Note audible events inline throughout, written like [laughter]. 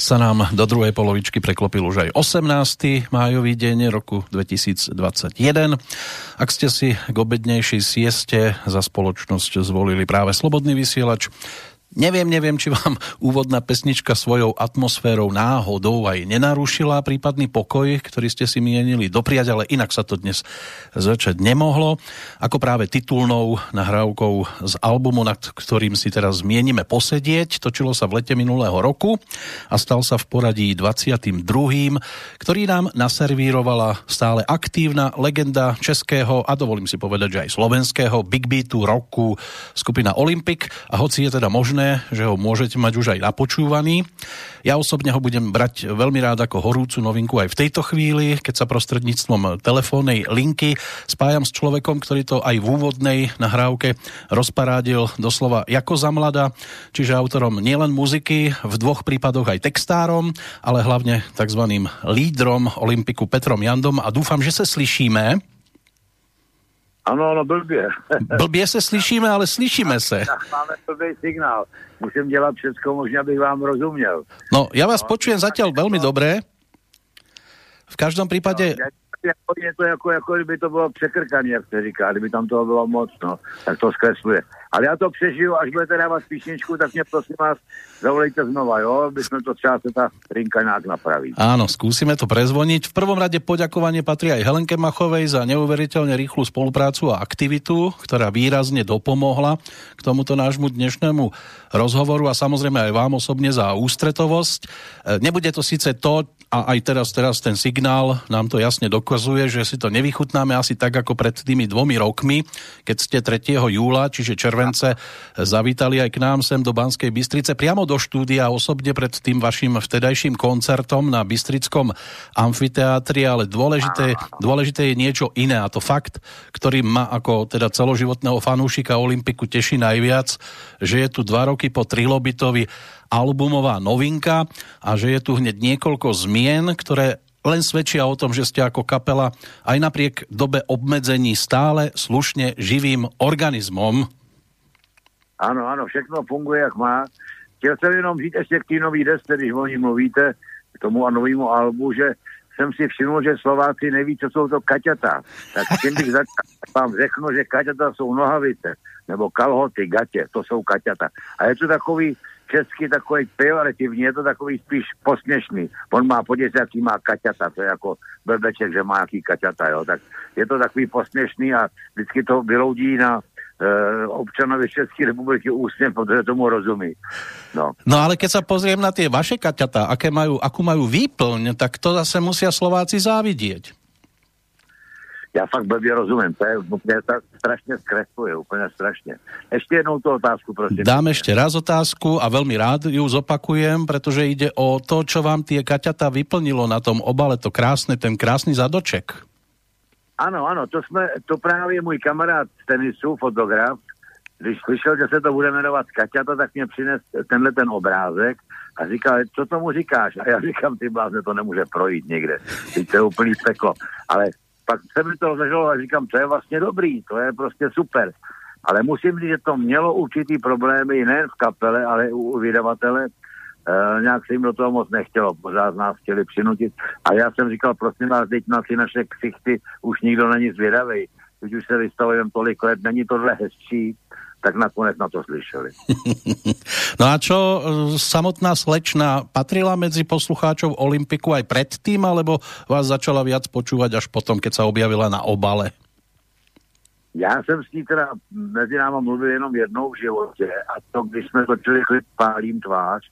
sa nám do druhej polovičky preklopil už aj 18. májový deň roku 2021. Ak ste si k obednejšej sieste za spoločnosť zvolili práve Slobodný vysielač, Neviem, neviem, či vám úvodná pesnička svojou atmosférou náhodou aj nenarušila prípadný pokoj, ktorý ste si mienili dopriať, ale inak sa to dnes začať nemohlo. Ako práve titulnou nahrávkou z albumu, nad ktorým si teraz zmienime posedieť, točilo sa v lete minulého roku a stal sa v poradí 22., ktorý nám naservírovala stále aktívna legenda českého a dovolím si povedať, že aj slovenského big beatu roku skupina Olympic a hoci je teda možné, možné, že ho môžete mať už aj napočúvaný. Ja osobne ho budem brať veľmi rád ako horúcu novinku aj v tejto chvíli, keď sa prostredníctvom telefónnej linky spájam s človekom, ktorý to aj v úvodnej nahrávke rozparádil doslova jako za mlada, čiže autorom nielen muziky, v dvoch prípadoch aj textárom, ale hlavne tzv. lídrom Olympiku Petrom Jandom a dúfam, že se slyšíme. Ano, ano, blbě. [laughs] Blbě se slyšíme, ale slyšíme se. Máme blbý signál. Musím dělat všechno, možná bych vám rozuměl. No, já vás no, počujem zatím velmi dobré. V každém případě... No, je to jako, jako kdyby to bylo překrkaný, jak se říká, kdyby tam toho bylo moc, no, tak to zkresluje. Ale já to přežiju, až budete dávat písničku, tak mě prosím vás zavolejte znova, jo, aby jsme to třeba se ta rinka nějak napraví. Áno, skúsime to prezvoniť. V prvom rade poďakovanie patrí aj Helenke Machovej za neuveriteľne rýchlu spoluprácu a aktivitu, ktorá výrazne dopomohla k tomuto nášmu dnešnému rozhovoru a samozrejme aj vám osobne za ústretovosť. E, nebude to síce to, a aj teraz, teraz ten signál nám to jasne dokazuje, že si to nevychutnáme asi tak, ako pred tými dvomi rokmi, keď ste 3. júla, čiže července, zavítali aj k nám sem do Banskej Bystrice, priamo do štúdia, osobne pred tým vašim vtedajším koncertom na Bystrickom amfiteátri, ale dôležité, dôležité je niečo iné a to fakt, ktorý ma ako teda celoživotného fanúšika Olympiku teší najviac, že je tu dva roky po Trilobitovi albumová novinka a že je tu hneď niekoľko zmien, ktoré len svedčia o tom, že ste ako kapela aj napriek dobe obmedzení stále slušne živým organizmom. Ano, ano, všechno funguje, jak má. Chtěl jsem jenom říct ještě k té nový desce, když o ní mluvíte, k tomu a novému albu, že jsem si všiml, že Slováci neví, co jsou to kaťata. Tak tím bych začal, vám řeknu, že kaťata jsou nohavice, nebo kalhoty, gatě, to jsou kaťata. A je to takový, česky takový pejorativní, je to takový spíš posměšný. On má, podívejte, jaký má kaťata, to je jako blbeček, že má jaký kaťata, jo. Tak je to takový posměšný a vždycky to vyloudí na e, občanovi České republiky ústně, protože tomu rozumí. No. no ale keď sa pozriem na tie vaše kaťata, aké majú, akú majú výplň, tak to zase musia Slováci závidieť já fakt blbě rozumím, to je úplně tak strašně zkresluje, úplně strašně. Ještě jednou tu otázku, prosím. Dám ještě raz otázku a velmi rád ju zopakujem, protože jde o to, čo vám tie kaťata vyplnilo na tom obale, to krásne, ten krásný zadoček. Ano, ano, to, jsme, to právě můj kamarád z tenisu, fotograf, když slyšel, že se to bude jmenovat Kaťata, tak mě přines tenhle ten obrázek a říkal, co tomu říkáš? A já říkám, ty blázne, to nemůže projít někde. Teď to je úplný peklo. Ale pak se mi to rozleželo a říkám, to je vlastně dobrý, to je prostě super. Ale musím říct, že to mělo určitý problémy nejen v kapele, ale u vydavatele. E, nějak se jim do toho moc nechtělo, pořád nás chtěli přinutit. A já jsem říkal, prosím vás, teď na ty naše ksichty už nikdo není zvědavý. Teď už se vystavujeme tolik let, není tohle hezčí, tak nakonec na to slyšeli. [laughs] no a čo samotná slečna patrila medzi poslucháčov Olympiku aj predtým, alebo vás začala viac počúvať až potom, keď sa objavila na obale? Já jsem s ní teda mezi náma mluvil jenom jednou v životě a to, když jsme točili klip Pálím tvář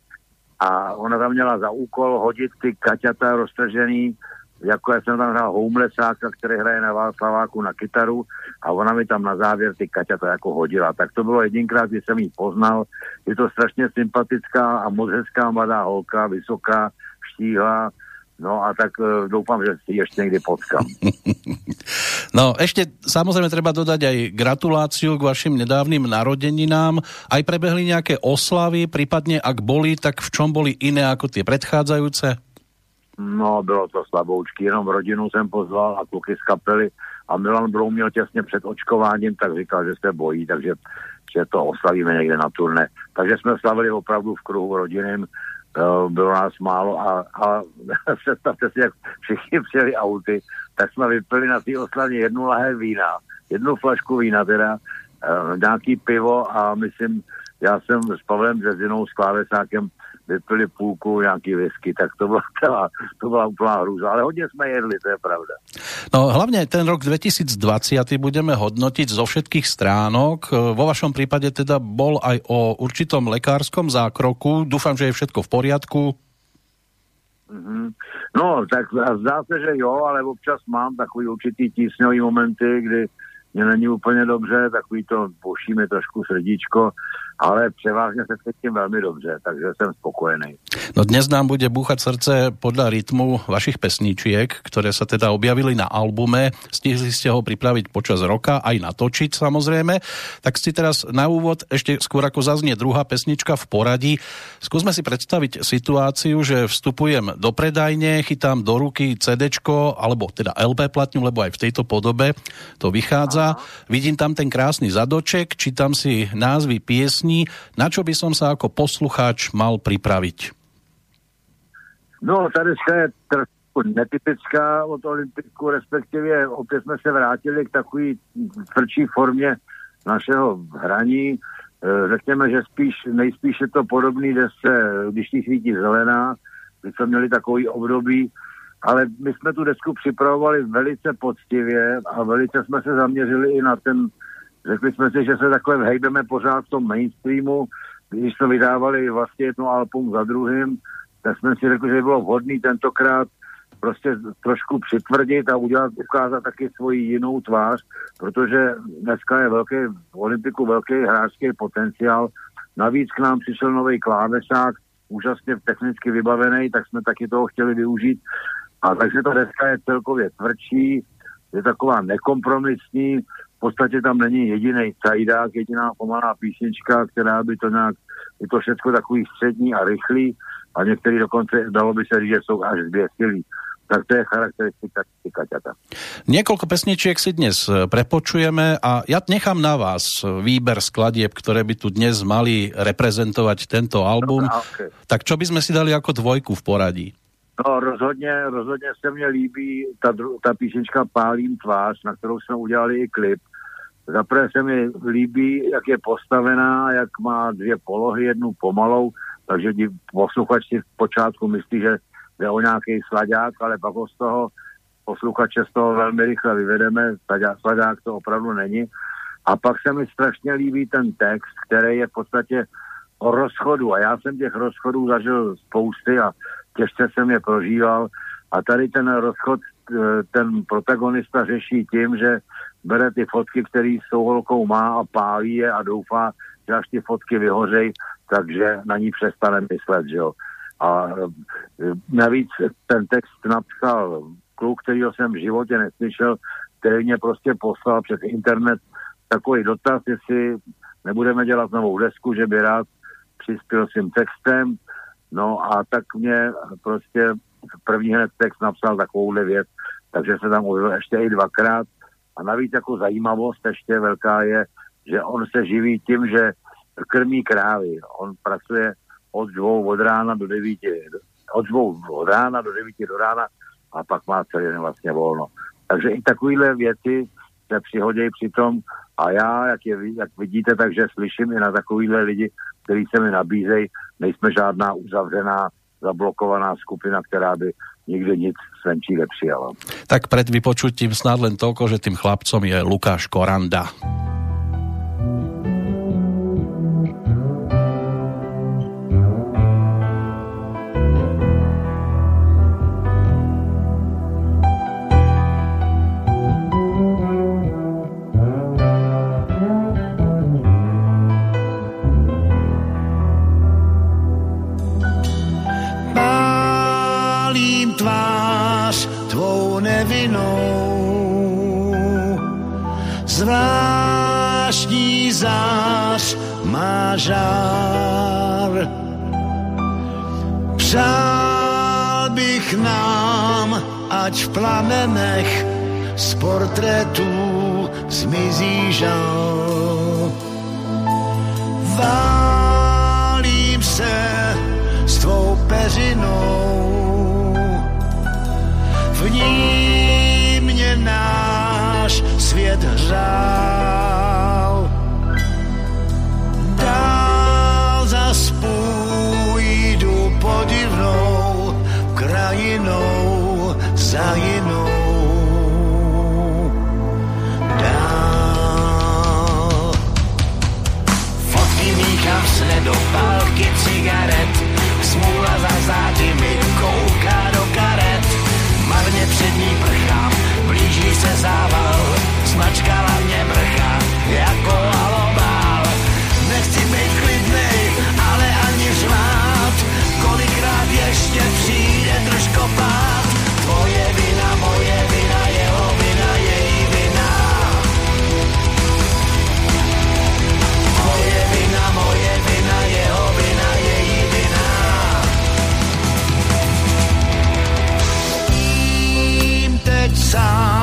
a ona tam měla za úkol hodit ty kaťata roztržený jako já jsem tam hrál Homelessáka, který hraje na Václaváku na kytaru a ona mi tam na závěr ty to jako hodila. Tak to bylo jedinkrát, kdy jsem ji poznal. Je to strašně sympatická a moc hezká mladá holka, vysoká, štíhla, No a tak uh, doufám, že si ještě někdy potkám. [laughs] No ešte samozrejme treba dodať aj gratuláciu k vašim nedávnym narodeninám. Aj prebehli nejaké oslavy, prípadne ak boli, tak v čom boli iné ako tie predchádzajúce? No, bylo to slaboučky, jenom rodinu jsem pozval a kluky z kapely a Milan Brou měl těsně před očkováním, tak říkal, že se bojí, takže že to oslavíme někde na turné. Takže jsme slavili opravdu v kruhu rodinným, bylo nás málo a, a [laughs] představte si, jak všichni přijeli auty, tak jsme vypili na té oslavě jednu lahé vína, jednu flašku vína teda, uh, nějaký pivo a myslím, já jsem s Pavlem Březinou, s Klávesákem vypili půlku nějaký whisky, tak to byla, to byla úplná hrůza. Ale hodně jsme jedli, to je pravda. No hlavně ten rok 2020 budeme hodnotit zo všetkých stránok. Vo vašom prípade teda bol aj o určitom lekárskom zákroku. Dúfam, že je všetko v poriadku. Mm-hmm. No, tak zdá se, že jo, ale občas mám takový určitý tísňový momenty, kdy mě není úplně dobře, takový to boší mi trošku srdíčko, ale převážně se cítím velmi dobře, takže jsem spokojený. No dnes nám bude búchať srdce podľa rytmu vašich pesničiek, ktoré sa teda objavili na albume. Stihli ste ho pripraviť počas roka, aj natočiť samozrejme. Tak si teraz na úvod, ešte skôr ako zaznie druhá pesnička v poradí, skúsme si predstaviť situáciu, že vstupujem do predajne, chytám do ruky CD, alebo teda LP platňu, lebo aj v tejto podobe to vychádza. Aha. Vidím tam ten krásny zadoček, čítam si názvy piesní, na čo by som sa ako poslucháč mal pripraviť? No, ta deska je trošku netypická od Olympiku, respektive opět jsme se vrátili k takové tvrdší formě našeho hraní. E, řekněme, že spíš, nejspíš je to podobný desce, když ti svítí zelená, kdy jsme měli takový období, ale my jsme tu desku připravovali velice poctivě a velice jsme se zaměřili i na ten Řekli jsme si, že se takhle vhejdeme pořád v tom mainstreamu, když jsme vydávali vlastně jedno album za druhým, tak jsme si řekli, že by bylo vhodné tentokrát prostě trošku přitvrdit a udělat, ukázat taky svoji jinou tvář, protože dneska je velký, v Olympiku velký hráčský potenciál. Navíc k nám přišel nový klávesák, úžasně technicky vybavený, tak jsme taky toho chtěli využít. A takže ta deska je celkově tvrdší, je taková nekompromisní, podstatě tam není jediný cajdák, jediná pomalá písnička, která by to nějak, je to všechno takový střední a rychlý a některý dokonce, dalo by se říct, že jsou až zběsilí. tak to je charakteristika Kaťata. Niekoľko pesničiek si dnes e, prepočujeme a ja nechám na vás výber skladieb, ktoré by tu dnes mali reprezentovať tento album. Dobrá, okay. Tak čo by sme si dali ako dvojku v poradí? No rozhodně, rozhodně se mně líbí ta, ta písnička Pálím tvář, na kterou jsme udělali i klip. Zaprvé se mi líbí, jak je postavená, jak má dvě polohy, jednu pomalou, takže posluchač si v počátku myslí, že jde o nějaký sladák, ale pak z toho posluchače z toho velmi rychle vyvedeme, sladák, to opravdu není. A pak se mi strašně líbí ten text, který je v podstatě o rozchodu. A já jsem těch rozchodů zažil spousty a těžce jsem je prožíval. A tady ten rozchod, ten protagonista řeší tím, že bere ty fotky, které s tou holkou má a pálí je a doufá, že až ty fotky vyhořej, takže na ní přestane myslet, že jo. A eh, navíc ten text napsal kluk, kterýho jsem v životě neslyšel, který mě prostě poslal přes internet takový dotaz, jestli nebudeme dělat novou desku, že by rád přispěl svým textem, No a tak mě prostě první hned text napsal takovouhle věc, takže se tam objevil ještě i dvakrát. A navíc jako zajímavost ještě velká je, že on se živí tím, že krmí krávy. On pracuje od dvou od rána do devíti, od dvou od rána do devíti do rána a pak má celý den vlastně volno. Takže i takovéhle věci se přihodějí při tom a já, jak, je, jak vidíte, takže slyším i na takovýhle lidi, kteří se mi nabízejí, nejsme žádná uzavřená, zablokovaná skupina, která by nikdy nic svenčí nepřijala. Tak před vypočutím snad len toľko, že tým chlapcom je Lukáš Koranda. Žár. Přál bych nám, ať v plamenech z portrétů zmizí žal. Válím se s tvou peřinou, ní mě náš svět hřál. krajinou za jinou dál. Fotky míchám s nedopálky cigaret, smůla za zády před ní prchám, blíží se zával, smačkala mě mrcha jako teď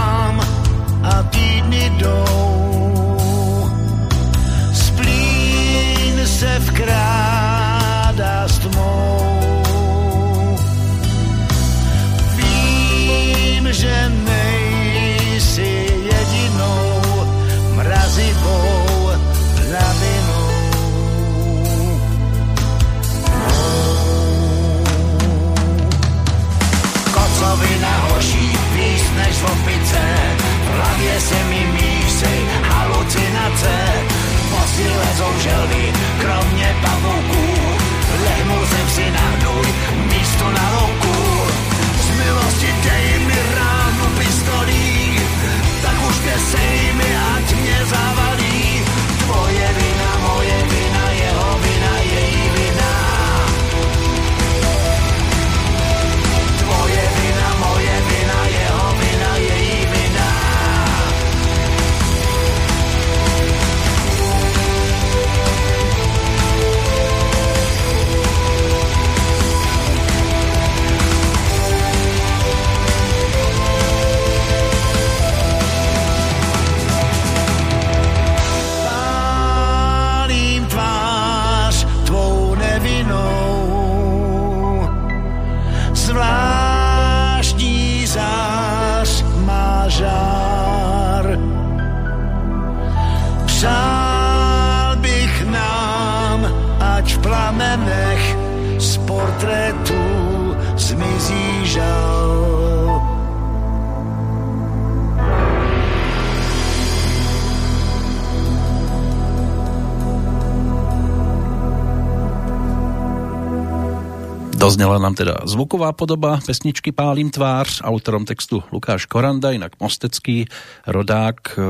Doznela nám teda zvuková podoba pesničky Pálím tvář, autorom textu Lukáš Koranda, jinak mostecký rodák, e,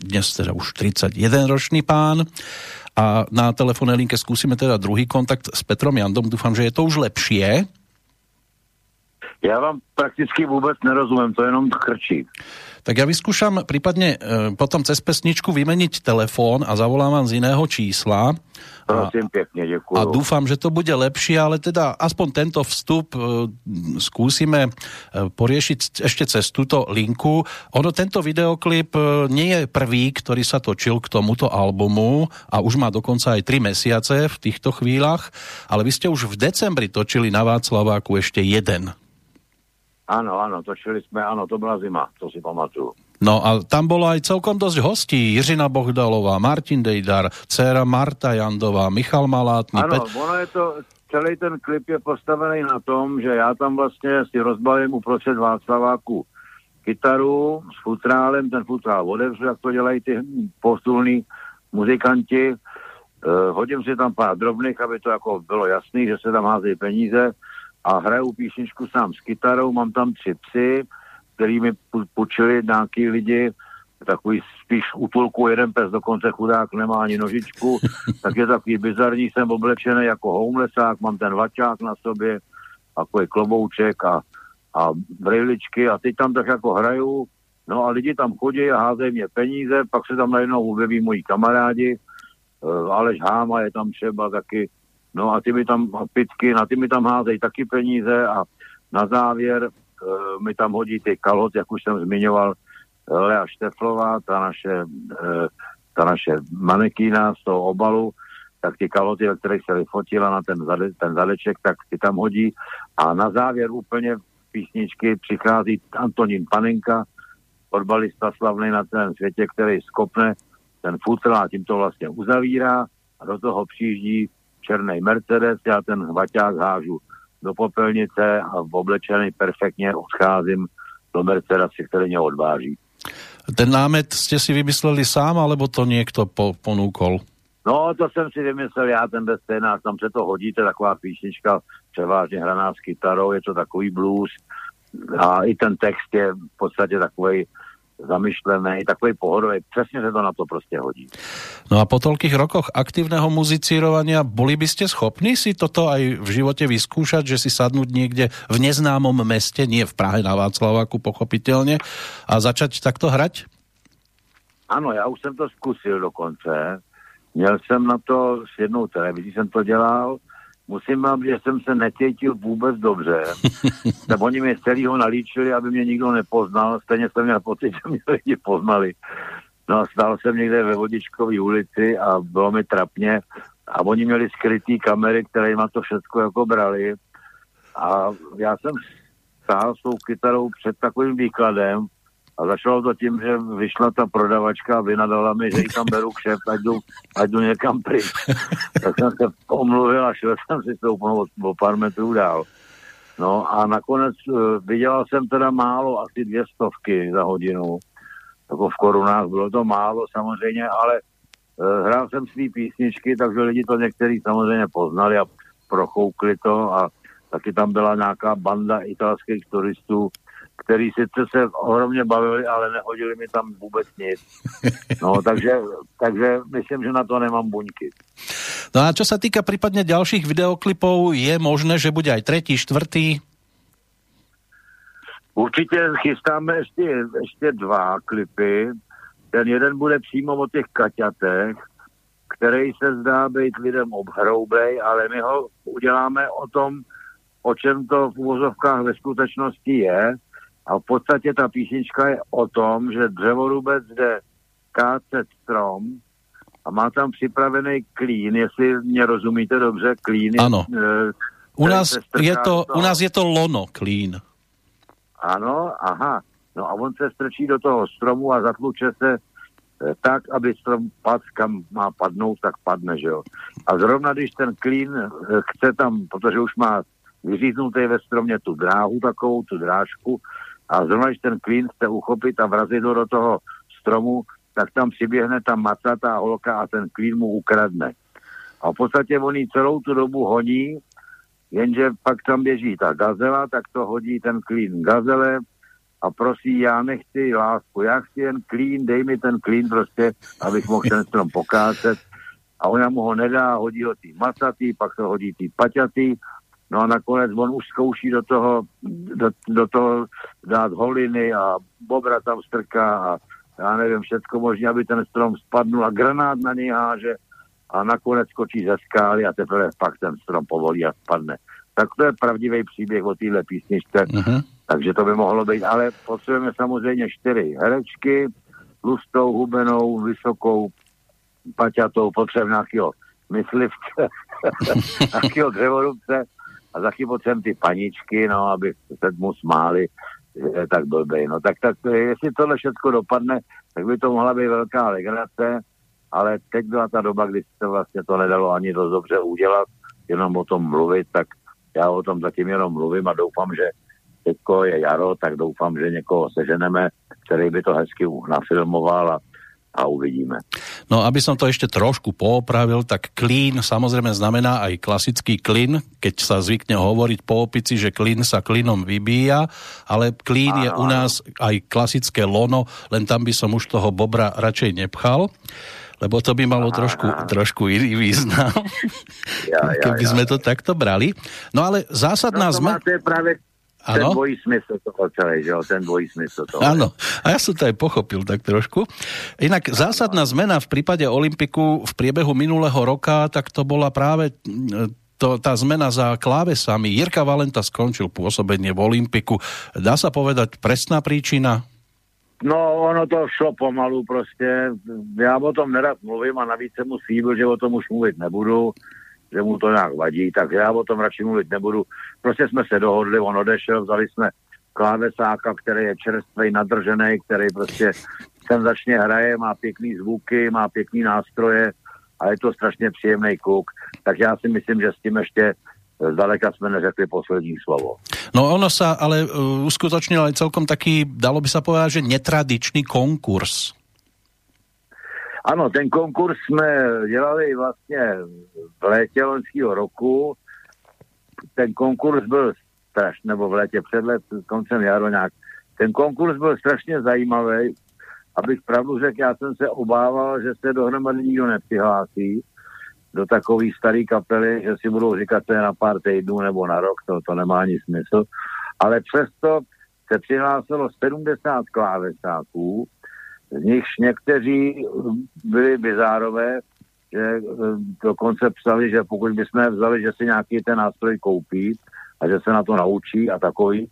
dnes teda už 31 ročný pán. A na telefonné linke zkusíme teda druhý kontakt s Petrom Jandom. Dúfam, že je to už lepšie. Já vám prakticky vůbec nerozumím, to jenom chrčí. Tak ja vyskúšam prípadne e, potom cez pesničku vymeniť telefón a zavolám vám z iného čísla. Prosím pěkně, děkuji. A dúfam, že to bude lepšie, ale teda aspoň tento vstup e, skúsime e, poriešiť ešte cez túto linku. Ono, tento videoklip nie je prvý, ktorý sa točil k tomuto albumu a už má dokonca aj 3 mesiace v týchto chvíľach, ale vy ste už v decembri točili na Václaváku ešte jeden. Ano, ano, točili jsme, ano, to byla zima, to si pamatuju. No a tam bolo aj celkom dosť hostí. Jiřina Bohdalová, Martin Dejdar, dcera Marta Jandová, Michal Malátny. Ano, Pet... ono je to, celý ten klip je postavený na tom, že já tam vlastně si rozbalím uprostřed Václaváku kytaru s futrálem, ten futrál odevřu, jak to dělají ty postulní muzikanti. Uh, hodím si tam pár drobných, aby to jako bylo jasný, že se tam házejí peníze a hraju písničku sám s kytarou, mám tam tři psy, který mi počili nějaký lidi, takový spíš útulku, jeden pes dokonce chudák nemá ani nožičku, [laughs] tak je takový bizarní, jsem oblečený jako homelessák, mám ten vačák na sobě, takový klobouček a, a brýličky a teď tam tak jako hraju, no a lidi tam chodí a házejí mě peníze, pak se tam najednou objeví moji kamarádi, eh, Aleš Háma je tam třeba taky, no a ty mi tam, pitky, na ty mi tam házejí taky peníze a na závěr uh, mi tam hodí ty kalhot, jak už jsem zmiňoval, Lea Šteflová, ta naše, uh, ta naše manekýna z toho obalu, tak ty kaloty, ve kterých se vyfotila na ten, zade, ten zadeček, tak ty tam hodí. A na závěr úplně písničky přichází Antonín Panenka, fotbalista slavný na celém světě, který skopne ten futr a tím to vlastně uzavírá a do toho přijíždí černý Mercedes, já ten hvaťák hážu do popelnice a v oblečený perfektně odcházím do Mercedesu, který mě odváží. Ten námet jste si vymysleli sám, alebo to někdo po, ponúkol? No, to jsem si vymyslel já, ten scénář, tam se to hodí, to je taková písnička, převážně hraná s kytarou, je to takový blues a i ten text je v podstatě takový zamyšlený, takový pohodový. Přesně se to na to prostě hodí. No a po toľkých rokoch aktívneho muzicírovania boli by ste schopní si toto aj v živote vyskúšať, že si sadnúť niekde v neznámom meste, nie v Prahe na Václaváku pochopitelně, a začať takto hrať? Ano, já už jsem to zkusil dokonce. Měl jsem na to s jednou televizí, jsem to dělal, musím vám, že jsem se necítil vůbec dobře. [laughs] tak oni mě celýho nalíčili, aby mě nikdo nepoznal. Stejně jsem měl pocit, že mě lidi poznali. No a stál jsem někde ve Vodičkové ulici a bylo mi trapně. A oni měli skrytý kamery, které jim to všechno jako brali. A já jsem stál s tou kytarou před takovým výkladem a začalo to tím, že vyšla ta prodavačka a vynadala mi, že jí tam beru kšeft, ať jdu, ať jdu někam pryč. [laughs] tak jsem se omluvil a šel jsem si stoupnout o, o pár metrů dál. No a nakonec uh, vydělal jsem teda málo, asi dvě stovky za hodinu. Jako v korunách bylo to málo samozřejmě, ale uh, hrál jsem svý písničky, takže lidi to někteří samozřejmě poznali a prochoukli to a taky tam byla nějaká banda italských turistů, který sice se ohromně bavili, ale nehodili mi tam vůbec nic. No, [laughs] takže, takže myslím, že na to nemám buňky. No a čo sa týka prípadne ďalších videoklipov, je možné, že bude aj tretí, čtvrtý? Určitě chystáme ještě, ještě dva klipy. Ten jeden bude přímo o těch kaťatech, který se zdá být lidem obhroubej, ale my ho uděláme o tom, o čem to v úvozovkách ve skutečnosti je a v podstatě ta písnička je o tom, že dřevorubec jde kácet strom a má tam připravený klín, jestli mě rozumíte dobře, klín. Ano. E, u nás, je to, u nás je to lono klín. Ano, aha. No a on se strčí do toho stromu a zatluče se e, tak, aby strom pad, kam má padnout, tak padne, že jo. A zrovna když ten klín e, chce tam, protože už má vyříznutý ve stromě tu dráhu takovou, tu drážku a zrovna, když ten klín chce uchopit a vrazit ho do toho stromu, tak tam přiběhne ta macatá holka a ten klín mu ukradne. A v podstatě on celou tu dobu honí, jenže pak tam běží ta gazela, tak to hodí ten klín gazele a prosí, já nechci lásku, já chci jen klín, dej mi ten klín prostě, abych mohl ten strom pokácet. A ona mu ho nedá, hodí ho tý macatý, pak to hodí tý paťatý, no a nakonec on už zkouší do toho, do, do toho dát holiny a bobra tam strká a já nevím, všechno možné, aby ten strom spadnul a granát na něj háže a nakonec skočí ze skály a teprve pak ten strom povolí a spadne. Tak to je pravdivý příběh o téhle písničce, uh-huh. takže to by mohlo být, ale potřebujeme samozřejmě čtyři herečky, tlustou, hubenou, vysokou, paťatou, potřebujeme nějakého myslivce, [laughs] nějakého dřevorubce a taky potřebujeme ty paničky, no, aby se mu smáli, je tak blbej. No tak, tak jestli tohle všechno dopadne, tak by to mohla být velká legrace, ale teď byla ta doba, kdy se vlastně to nedalo ani dost dobře udělat, jenom o tom mluvit, tak já o tom zatím jenom mluvím a doufám, že teďko je jaro, tak doufám, že někoho seženeme, který by to hezky nafilmoval a a uvidíme. No, aby som to ešte trošku poopravil, tak klín samozrejme znamená aj klasický klin, keď sa zvykne hovoriť po opici, že klín sa klinom vybíja, ale klín áno, je u nás aj klasické lono, len tam by som už toho bobra radšej nepchal lebo to by malo trošku, trošku iný význam, ja, [laughs] ja, keby ja, sme to takto brali. No ale zásadná no. To je práve ten ano? dvojí smysl toho celé, že jo, ten dvojí smysl toho. Áno, a ja som to aj pochopil tak trošku. Inak zásadná zmena v prípade Olympiku v priebehu minulého roka, tak to bola práve to, tá zmena za klávesami. Jirka Valenta skončil pôsobenie v Olympiku. Dá sa povedať presná príčina? No, ono to šlo pomalu prostě. Já o tom nerad mluvím a navíc jsem mu slíbil, že o tom už mluvit nebudu že mu to nějak vadí, tak já o tom radši mluvit nebudu. Prostě jsme se dohodli, on odešel, vzali jsme klávesáka, který je čerstvý, nadržený, který prostě senzačně hraje, má pěkný zvuky, má pěkný nástroje a je to strašně příjemný kluk. Tak já si myslím, že s tím ještě zdaleka jsme neřekli poslední slovo. No ono sa ale uh, uskutočnil celkom taký, dalo by sa povedať, že netradičný konkurs. Ano, ten konkurs jsme dělali vlastně v létě loňského roku. Ten konkurs byl strašný, nebo v létě před let, koncem jaro nějak. Ten konkurs byl strašně zajímavý. Abych pravdu řekl, já jsem se obával, že se dohromady nikdo nepřihlásí do takové staré kapely, že si budou říkat, to je na pár týdnů nebo na rok, to, to nemá ani smysl. Ale přesto se přihlásilo 70 klávesáků, z nichž někteří byli bizárové, že eh, dokonce psali, že pokud bychom vzali, že si nějaký ten nástroj koupí a že se na to naučí a takový,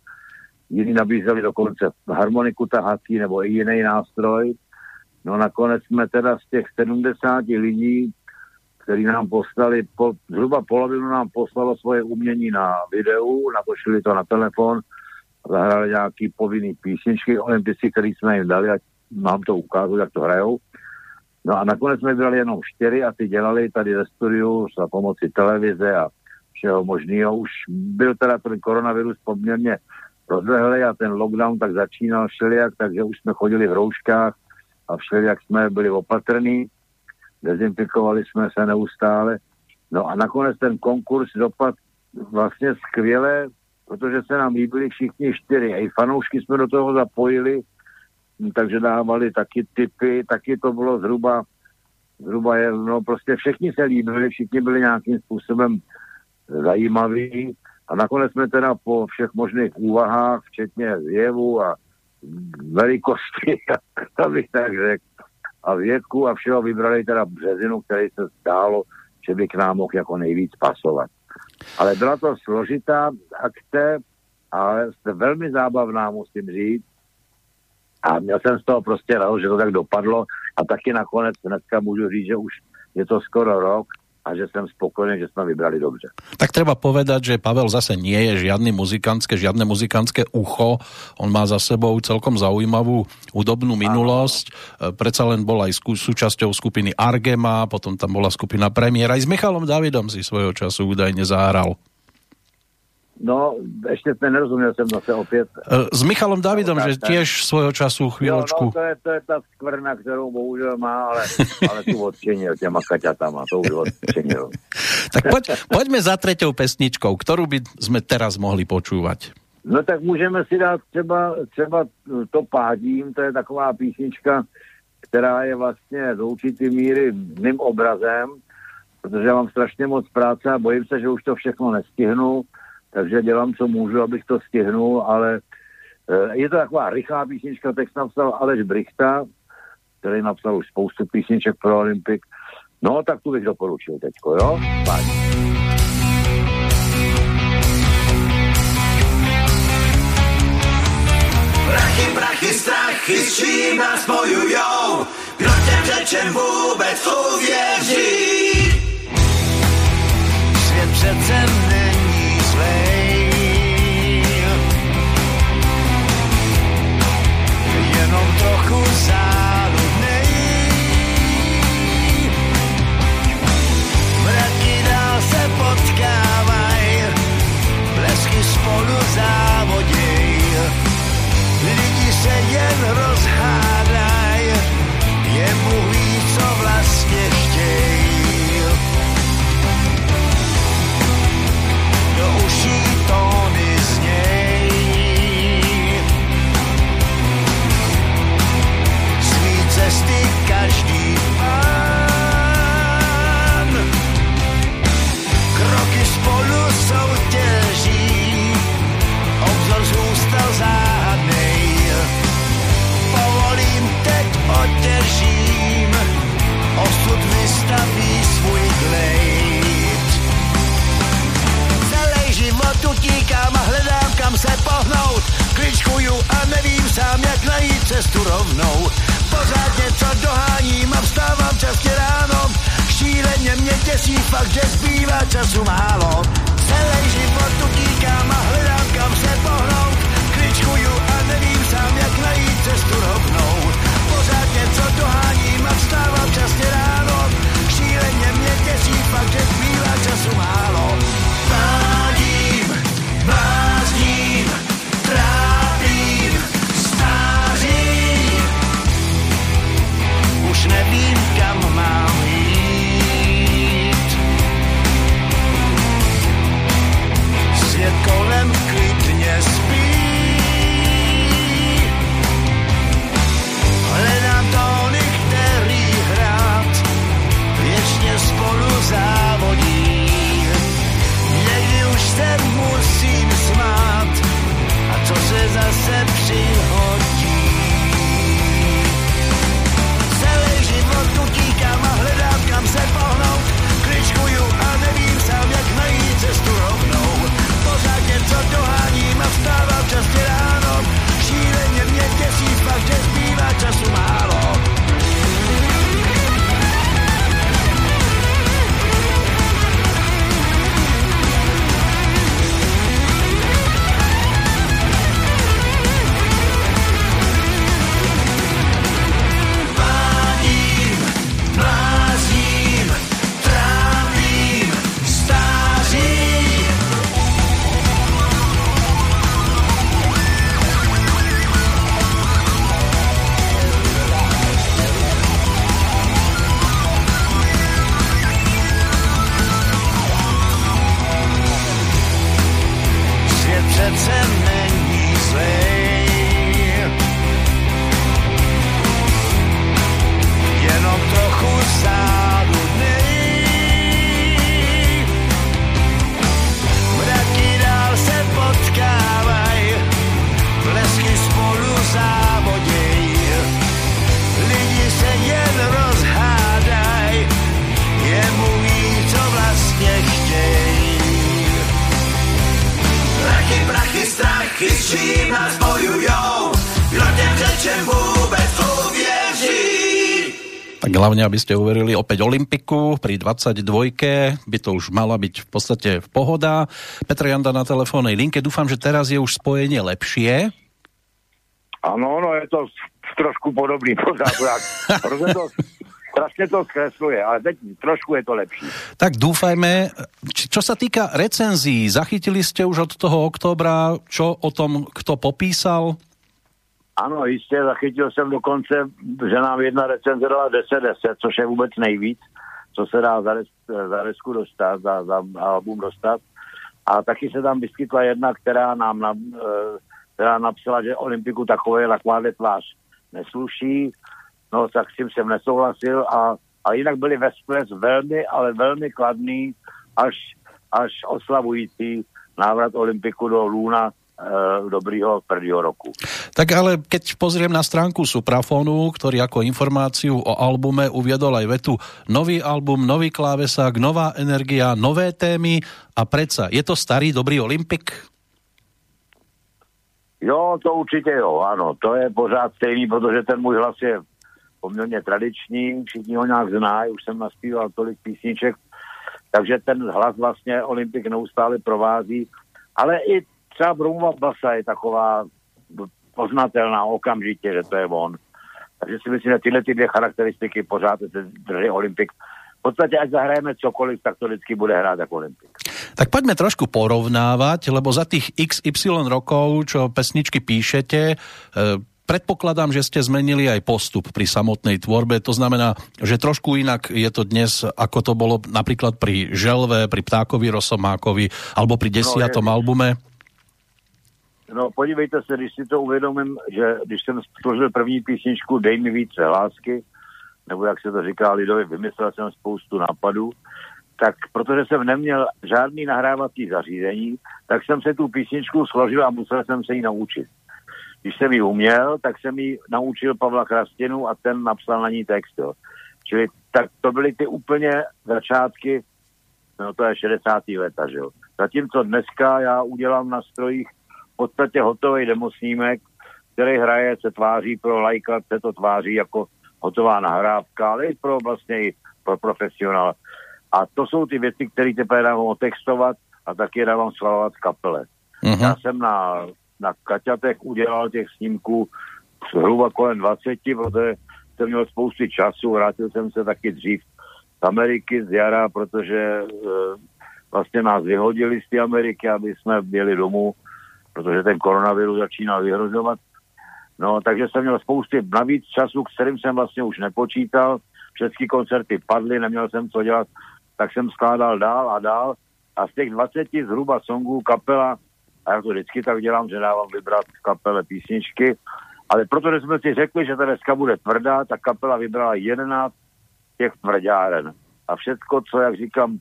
jiní nabízeli dokonce harmoniku tahací nebo i jiný nástroj. No nakonec jsme teda z těch 70 lidí, kteří nám poslali, po, zhruba polovinu nám poslalo svoje umění na videu, natočili to na telefon, zahrali nějaký povinný písničky olympici, který jsme jim dali, ať mám to ukázat, jak to hrajou. No a nakonec jsme byli jenom čtyři a ty dělali tady ve studiu za pomoci televize a všeho možného. Už byl teda ten koronavirus poměrně rozlehlý a ten lockdown tak začínal všelijak, takže už jsme chodili v rouškách a všelijak jsme byli opatrní, dezinfikovali jsme se neustále. No a nakonec ten konkurs dopad vlastně skvěle, protože se nám líbili všichni čtyři. A i fanoušky jsme do toho zapojili, takže dávali taky typy, taky to bylo zhruba, zhruba je, no prostě všichni se líbili, všichni byli nějakým způsobem zajímaví a nakonec jsme teda po všech možných úvahách, včetně jevu a velikosti, [laughs] abych tak řekl, a věku a všeho vybrali teda březinu, který se zdálo, že by k nám mohl jako nejvíc pasovat. Ale byla to složitá akce, ale velmi zábavná, musím říct. A měl jsem z toho prostě radost, že to tak dopadlo a taky nakonec dneska můžu říct, že už je to skoro rok a že jsem spokojený, že jsme vybrali dobře. Tak treba povedať, že Pavel zase nie je žiadny muzikantské, žiadne muzikantské ucho. On má za sebou celkom zaujímavú hudobnú minulosť. Ano. Predsa len bol aj súčasťou skupiny Argema, potom tam bola skupina Premiéra. Aj s Michalom Davidom si svojho času údajne zahral. No, ešte ste nerozumiel, som zase opět. E, s Michalom Davidom, že tiež svojho času chvíľočku. Jo, no, to je, to je ta skvrna, kterou bohužel má, ale, ale tu odčenil těma kaťatama, to už odčenil. [laughs] tak poď, poďme za treťou pesničkou, ktorú by sme teraz mohli počúvať. No tak můžeme si dát třeba, třeba to pádím, to je taková písnička, která je vlastně do určitý míry mým obrazem, protože já mám strašně moc práce a bojím se, že už to všechno nestihnu, takže dělám, co můžu, abych to stihnul, ale e, je to taková rychlá písnička, text napsal Aleš Brichta, který napsal už spoustu písniček pro Olympik. No, tak tu bych doporučil teďko, jo? Pádím. Prachy, prachy, strachy, s čím nás spojujou? Kdo těm řečem vůbec uvěří? Svět přece není jen rozhádaj, jemu ví, co vlastně chtějí. Cesty každý pán. Kroky spolu soutěží, obzor zůstal záhadnej. Povolím, teď otěžím, osud vystaví svůj glejt. Celý život utíkám a hledám, kam se pohnout. Kličkuju a nevím sám, jak najít cestu rovnou. Pořád něco doháním a vstávám časně ráno. Šíleně mě těsí fakt, že zbývá času málo. Celý život utíkám a hledám, kam se pohnout. Kličkuju a nevím sám, jak najít cestu rovnou. Pořád něco doháním a vstávám časně ráno. Šíleně mě těsí fakt, že zbývá času málo. Zase přihodí. Celý život utíkám a hledám, kam se pohnout. Kličkuju a nevím sám, jak najít cestu rovnou. Pořád něco doháním a vstávám časně ráno. Šíleně mě těsí že zbývá času málo. Hlavne, aby ste uverili opäť Olympiku pri 22 by to už mala byť v podstate v pohoda. Petr Janda na telefónnej linke, dúfam, že teraz je už spojenie lepšie. Ano, no je to trošku podobný pořád. Hrozně to, strašně to zkresluje, ale teď trošku je to lepší. Tak doufajme, čo sa týka recenzí, zachytili ste už od toho oktobra, čo o tom kto popísal? Ano, jistě, zachytil jsem dokonce, že nám jedna recenze dala 10-10, což je vůbec nejvíc, co se dá za, res, za resku dostat, za, za album dostat. A taky se tam vyskytla jedna, která nám na, eh, která napsala, že Olympiku takové takováhle tvář nesluší, no tak s tím jsem nesouhlasil a, a jinak byli ve velmi, ale velmi kladný až, až oslavující návrat Olympiku do Luna dobrýho prvního roku. Tak ale keď pozriem na stránku Suprafonu, ktorý ako informáciu o albume uviedol aj vetu nový album, nový klávesák, nová energia, nové témy a predsa je to starý dobrý Olympik? Jo, to určitě jo, ano, to je pořád stejný, protože ten můj hlas je poměrně tradiční, všichni ho nějak znají, už jsem naspíval tolik písniček, takže ten hlas vlastně Olympik neustále provází, ale i třeba Brumova basa je taková poznatelná okamžitě, že to je on. Takže si myslím, že tyhle ty dvě charakteristiky pořád se drží Olympik. V podstatě, ať zahrajeme cokoliv, tak to vždycky bude hrát jako Olympik. Tak poďme trošku porovnávať, lebo za tých XY rokov, čo pesničky píšete, e, Predpokladám, že ste zmenili aj postup pri samotnej tvorbe, to znamená, že trošku inak je to dnes, ako to bolo napríklad pri Želve, pri Ptákovi Rosomákovi, alebo pri desiatom no, albume. No podívejte se, když si to uvědomím, že když jsem stvořil první písničku Dej mi více lásky, nebo jak se to říká lidově, vymyslel jsem spoustu nápadů, tak protože jsem neměl žádný nahrávací zařízení, tak jsem se tu písničku složil a musel jsem se ji naučit. Když jsem ji uměl, tak jsem ji naučil Pavla Krastinu a ten napsal na ní text. Jo. Čili tak to byly ty úplně začátky, no to je 60. leta, že jo. Zatímco dneska já udělám na strojích podstatě hotový demosnímek, který hraje, se tváří pro lajka, se to tváří jako hotová nahrávka, ale i pro vlastně i pro profesionál. A to jsou ty věci, které teprve dávám otextovat a taky dávám svalovat kapele. Uh-huh. Já jsem na, na Kaťatech udělal těch snímků zhruba kolem 20, protože jsem měl spousty času, vrátil jsem se taky dřív z Ameriky, z jara, protože e, vlastně nás vyhodili z té Ameriky, aby jsme byli domů protože ten koronavirus začínal vyhrozovat. No, takže jsem měl spousty navíc času, kterým jsem vlastně už nepočítal. Všechny koncerty padly, neměl jsem co dělat, tak jsem skládal dál a dál. A z těch 20 zhruba songů kapela, a já to vždycky tak dělám, že dávám vybrat kapele písničky, ale protože jsme si řekli, že ta dneska bude tvrdá, tak kapela vybrala 11 těch tvrdáren. A všechno, co, jak říkám,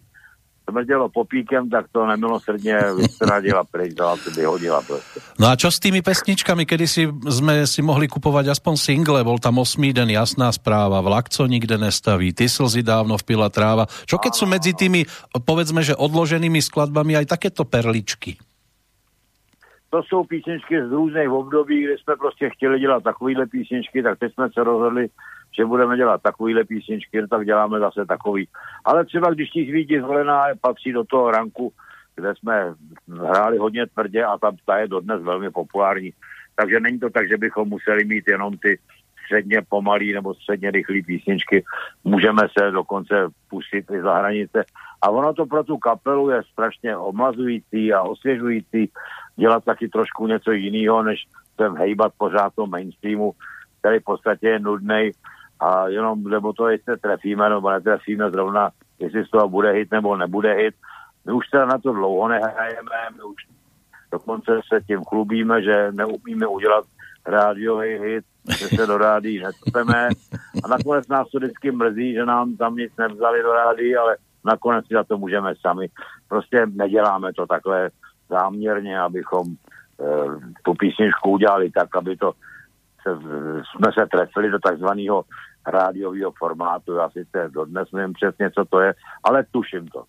smrdělo popíkem, tak to nemilosrdně vystradila pryč, dala to vyhodila prostě. No a čo s tými pesničkami, kedy si sme si mohli kupovať aspoň single, bol tam osmý den, jasná správa, vlak, co nikde nestaví, ty slzy dávno vpila tráva. Čo keď sú medzi tými, povedzme, že odloženými skladbami aj takéto perličky? To jsou písničky z různých období, kde jsme prostě chtěli dělat takovýhle písničky, tak teď jsme se rozhodli, že budeme dělat takovýhle písničky, tak děláme zase takový. Ale třeba když ti svíti zvolená patří do toho ranku, kde jsme hráli hodně tvrdě a tam ta je dodnes velmi populární. Takže není to tak, že bychom museli mít jenom ty středně pomalý nebo středně rychlý písničky. Můžeme se dokonce pustit i za hranice. A ono to pro tu kapelu je strašně omlazující a osvěžující dělat taky trošku něco jiného, než ten hejbat pořád to mainstreamu, který v podstatě je nudný a jenom, nebo to, jestli trefíme nebo netrefíme zrovna, jestli z toho bude hit nebo nebude hit. My už teda na to dlouho nehrajeme, my už dokonce se tím chlubíme, že neumíme udělat rádiový hit, že se do rádí necpeme a nakonec nás to vždycky mrzí, že nám tam nic nevzali do rádí, ale nakonec si za to můžeme sami. Prostě neděláme to takhle záměrně, abychom e, tu písničku udělali tak, aby to se, jsme se trefili do takzvaného rádiového formátu. Já sice dodnes nevím přesně, co to je, ale tuším to.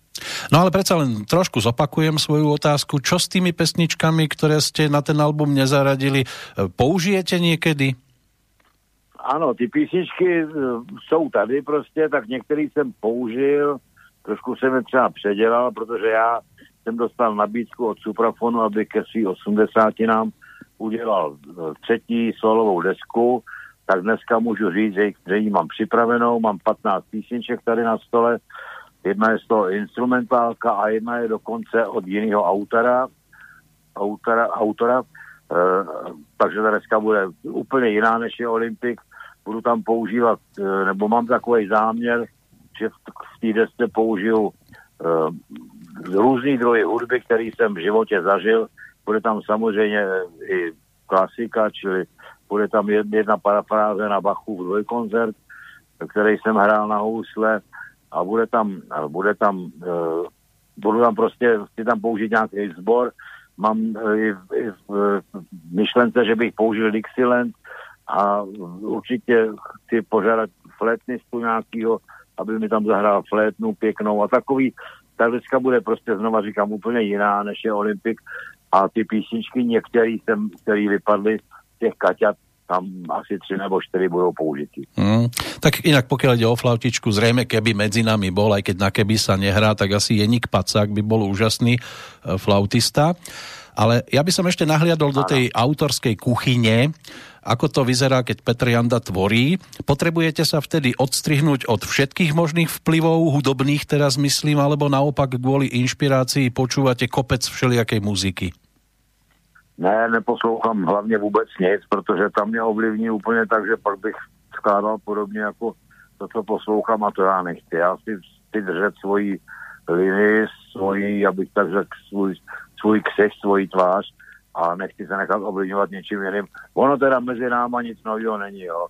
No ale predsa len trošku zopakujem svoju otázku. Čo s tými pesničkami, ktoré ste na ten album nezaradili, použijete niekedy? Ano, ty písničky e, jsou tady prostě, tak některý jsem použil, trošku jsem je třeba předělal, protože já jsem dostal nabídku od Suprafonu, aby ke svým 80 nám udělal e, třetí solovou desku, tak dneska můžu říct, že, že ji mám připravenou, mám 15 písniček tady na stole, jedna je z toho instrumentálka a jedna je dokonce od jiného autora, autora, autora e, takže ta dneska bude úplně jiná než je Olympik. Budu tam používat, e, nebo mám takový záměr, že v, v té desce použiju e, různý druhy hudby, který jsem v životě zažil. Bude tam samozřejmě i klasika, čili bude tam jedna parafráze na Bachův dvojkoncert, který jsem hrál na housle a bude tam, bude tam, uh, budu tam prostě, chci tam použít nějaký sbor, mám uh, i, i v myšlence, že bych použil Dixieland a určitě chci požádat flétnistu nějakýho, aby mi tam zahrál flétnu pěknou a takový, ta dneska bude prostě znova říkám úplně jiná, než je Olympik a ty písničky některé, které vypadly z těch kaťat, tam asi tři nebo čtyři budou použití. Mm, tak inak pokiaľ ide o flautičku, zrejme keby medzi nami bol, aj keď na keby sa nehrá, tak asi Jeník Pacák by bol úžasný e, flautista. Ale ja by som ešte nahliadol do tej autorskej kuchyne, ako to vyzerá, keď Petr Janda tvorí. Potrebujete sa vtedy odstrihnúť od všetkých možných vplyvov, hudobných teraz myslím, alebo naopak kvôli inšpirácii počúvate kopec všelijakej muziky? Ne, neposlouchám hlavně vůbec nic, protože tam mě ovlivní úplně tak, že pak bych skládal podobně jako to, co poslouchám a to já nechci. Já si chci držet svoji linii, svoji, abych tak řekl, svůj, svůj ksech, svoji tvář a nechci se nechat ovlivňovat něčím jiným. Ono teda mezi náma nic nového není, jo.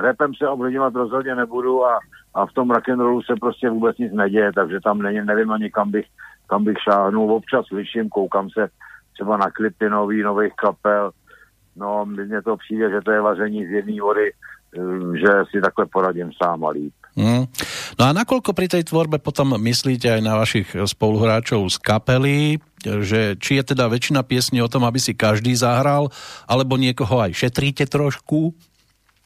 Repem se ovlivňovat rozhodně nebudu a, a v tom rock'n'rollu se prostě vůbec nic neděje, takže tam není, nevím ani kam bych, kam bych šáhnul. Občas slyším, koukám se třeba na klipy nový, nových kapel. No, mně to přijde, že to je vaření z jedné vody, eh, že si takhle poradím sám a líp. Mm. No a nakoľko pri tej tvorbe potom myslíte aj na vašich spoluhráčov z kapely, že či je teda väčšina piesní o tom, aby si každý zahral, alebo niekoho aj šetríte trošku?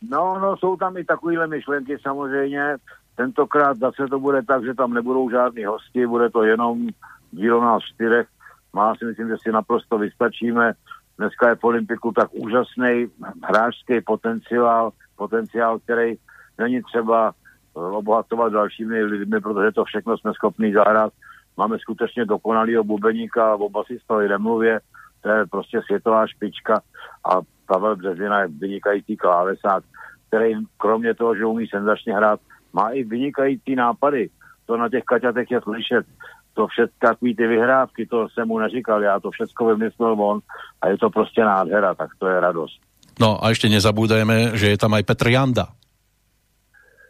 No, no, jsou tam i takovýhle myšlenky samozřejmě. Tentokrát zase to bude tak, že tam nebudou žádní hosti, bude to jenom dílo nás čtyřech. Má si myslím, že si naprosto vystačíme. Dneska je v Olympiku tak úžasný hráčský potenciál, potenciál, který není třeba obohatovat dalšími lidmi, protože to všechno jsme schopni zahrát. Máme skutečně dokonalýho bubeníka, oba si z nemluvě, to je prostě světová špička a Pavel Březina je vynikající klávesák, který kromě toho, že umí senzačně hrát, má i vynikající nápady. To na těch kaťatech je slyšet to všechno, takový ty vyhrávky, to jsem mu neříkal, já to všechno vymyslel on a je to prostě nádhera, tak to je radost. No a ještě nezabúdajme, že je tam aj Petr Janda.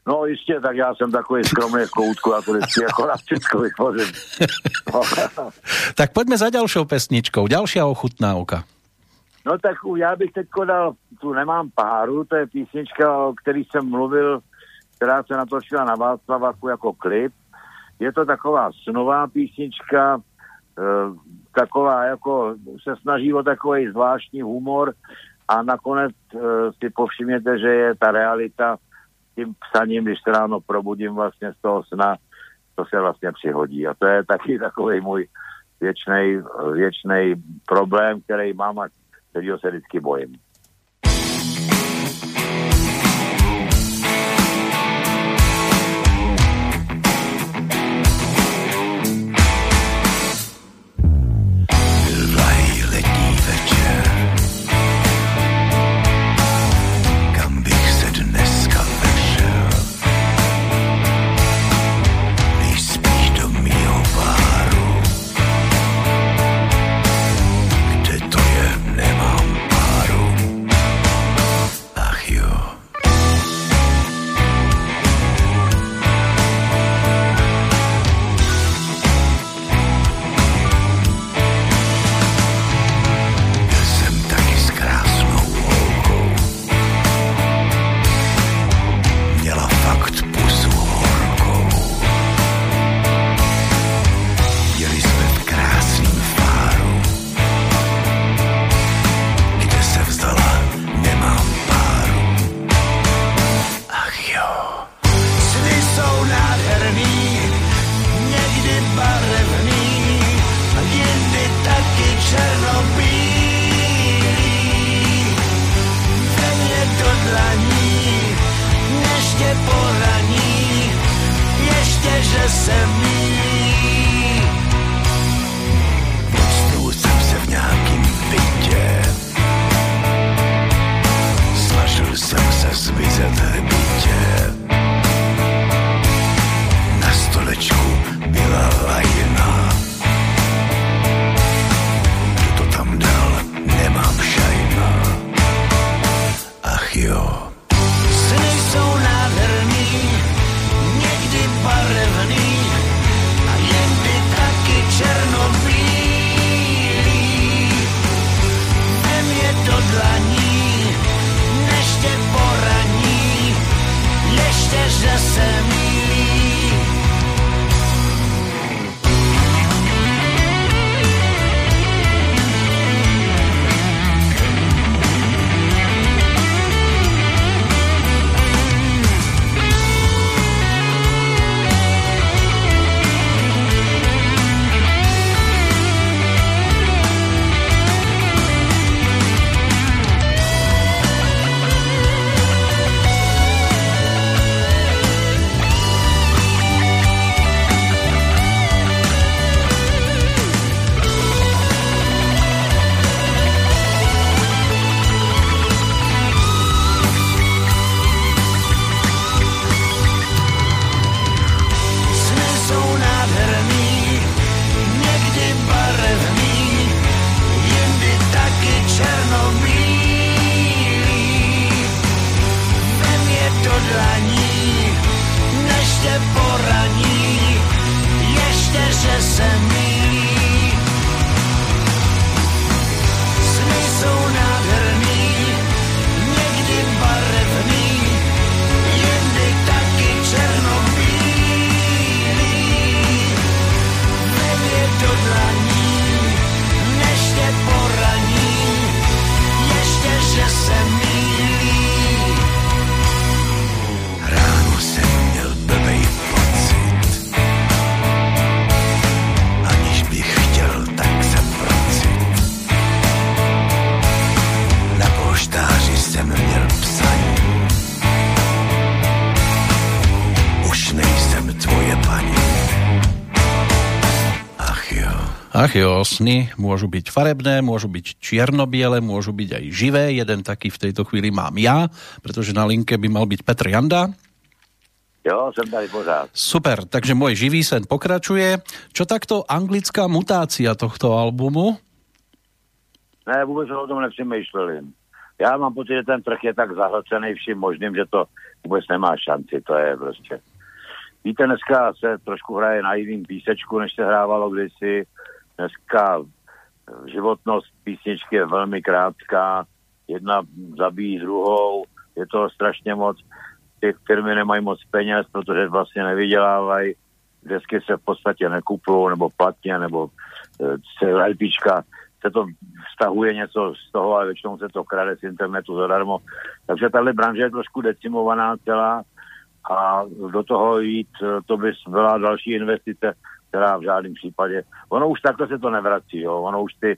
No jistě, tak já jsem takový skromný v koutku a to vždycky jako na všechno vytvořím. No. [laughs] tak pojďme za dalšou pesničkou, další ochutnávka. No tak já bych teď dal, tu nemám páru, to je písnička, o který jsem mluvil, která se natočila na Václavaku jako klip je to taková snová písnička, e, taková jako se snaží o takový zvláštní humor a nakonec e, si povšimněte, že je ta realita tím psaním, když se ráno probudím vlastně z toho sna, to se vlastně přihodí. A to je taky takový můj věčný, problém, který mám a kterýho se vždycky bojím. Archio. Sny jsou nádherný, někdy barevný, a jindy taky černobílý. Vem je do dlaní, než tě poraní, ještě, že jsem Ach jo, sny môžu byť farebné, môžu byť čiernobiele, môžu byť aj živé. Jeden taký v tejto chvíli mám ja, pretože na linke by mal byť Petr Janda. Jo, jsem tady pořád. Super, takže môj živý sen pokračuje. Čo takto anglická mutácia tohto albumu? Ne, vůbec o tom nepřemýšleli. Já mám pocit, že ten trh je tak zahlcený vším možným, že to vůbec nemá šanci. To je prostě... Víte, dneska se trošku hraje na jiným písečku, než se hrávalo kdysi Dneska životnost písničky je velmi krátká, jedna zabíjí druhou, je to strašně moc, ty firmy nemají moc peněz, protože vlastně nevydělávají, desky se v podstatě nekupují, nebo platně, nebo se LPčka, se to vztahuje něco z toho, ale většinou se to krade z internetu zadarmo. Takže tahle branže je trošku decimovaná celá a do toho jít, to by byla další investice která v žádném případě, ono už takhle se to nevrací, jo, ono už ty,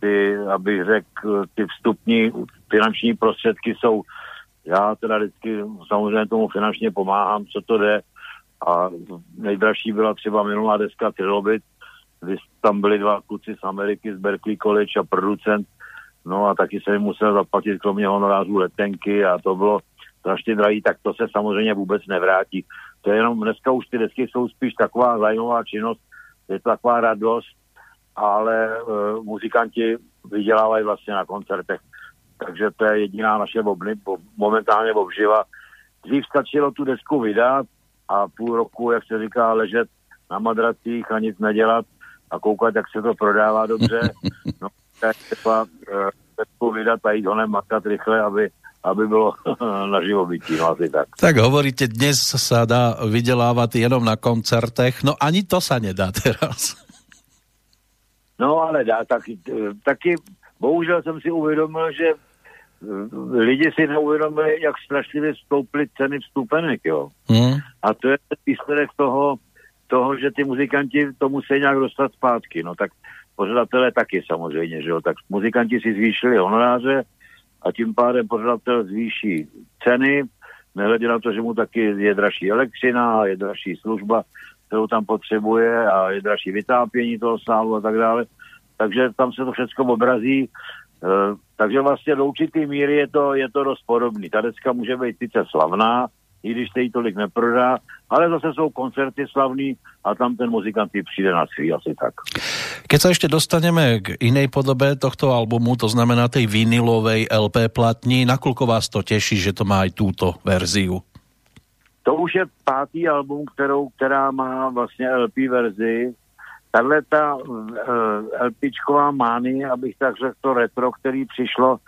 ty, abych řekl, ty vstupní finanční prostředky jsou, já teda vždycky samozřejmě tomu finančně pomáhám, co to jde. A nejdražší byla třeba minulá deska Trilobit, kdy tam byli dva kluci z Ameriky, z Berkeley College a producent, no a taky se jim musel zaplatit kromě honorářů letenky a to bylo strašně drahý, tak to se samozřejmě vůbec nevrátí. To je jenom, dneska už ty desky jsou spíš taková zajímavá činnost, je to taková radost, ale uh, muzikanti vydělávají vlastně na koncertech. Takže to je jediná naše obny, bo, momentálně obživa. Dřív stačilo tu desku vydat a půl roku, jak se říká, ležet na madracích a nic nedělat a koukat, jak se to prodává dobře. [laughs] No, tak třeba uh, desku vydat a jít honem makat rychle, aby aby bylo [laughs] na živobytí, no asi tak. Tak hovoríte, dnes sa dá vydelávať jenom na koncertech, no ani to sa nedá teraz. [laughs] No ale dá, taky, taky bohužel jsem si uvědomil, že eh, lidi si neuvědomili, jak strašlivě stouply ceny vstupenek, jo. Mm. A to je výsledek toho, toho, že ty muzikanti to musí nějak dostat zpátky, no tak pořadatelé taky samozřejmě, že jo, tak muzikanti si zvýšili honoráře, a tím pádem pořadatel zvýší ceny, nehledě na to, že mu taky je dražší elektřina, je dražší služba, kterou tam potřebuje a je dražší vytápění toho sálu a tak dále. Takže tam se to všechno obrazí. E, takže vlastně do určitý míry je to, je to dost podobný. Ta deska může být sice slavná, i když se jí tolik neprodá, ale zase jsou koncerty slavný a tam ten muzikant si přijde na svý, asi tak. Keď sa ešte dostaneme k inej podobe tohto albumu, to znamená tej vinilovej LP platni, nakoľko vás to teší, že to má aj túto verziu? To už je pátý album, kterou, která má vlastně LP verzi. Tahle ta uh, LPčková mány, abych tak řekl, to retro, který přišlo,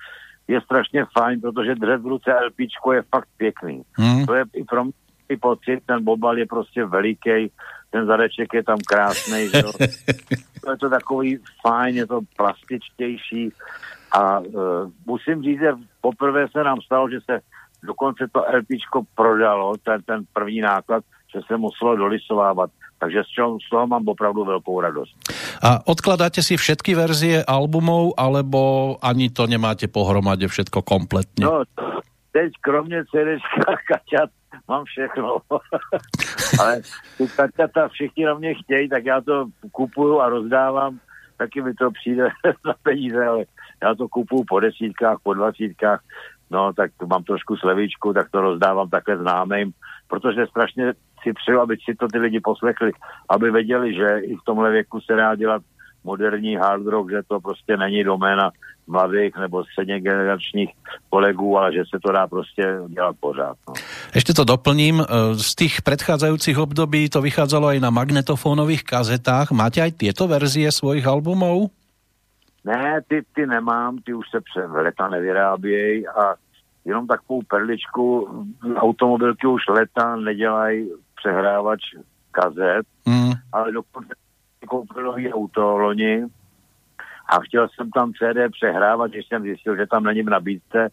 je strašně fajn, protože držet v ruce LPčko je fakt pěkný. Hmm. To je i pro mě pocit, ten bobal je prostě veliký, ten zadeček je tam krásný, že jo. [laughs] to je to takový fajn, je to plastičtější a uh, musím říct, že poprvé se nám stalo, že se dokonce to LPčko prodalo, ten, ten první náklad, že se muselo dolisovávat. Takže z, čoho, z toho mám opravdu velkou radost. A odkladáte si všetky verzie albumov, alebo ani to nemáte pohromadě všetko kompletně? No, teď kromě CDčka Kaťat mám všechno. [laughs] Ale ty Kaťata všichni na mě chtějí, tak já to kupuju a rozdávám. Taky mi to přijde [laughs] na peníze, ale já to kupuju po desítkách, po dvacítkách. No, tak mám trošku slevičku, tak to rozdávám takhle známým, protože strašně si přeju, aby si to ty lidi poslechli, aby věděli, že i v tomhle věku se dá dělat moderní hard rock, že to prostě není doména mladých nebo středně generačních kolegů, ale že se to dá prostě dělat pořád. No. Ještě to doplním, z těch předcházejících období to vycházelo i na magnetofónových kazetách. Máte aj tyto verzie svojich albumů? Ne, ty, ty nemám, ty už se před leta nevyrábějí a jenom takovou perličku, automobilky už leta nedělají přehrávač kazet, mm. ale dokonce koupil nový auto loni a chtěl jsem tam CD přehrávat, když jsem zjistil, že tam není v nabídce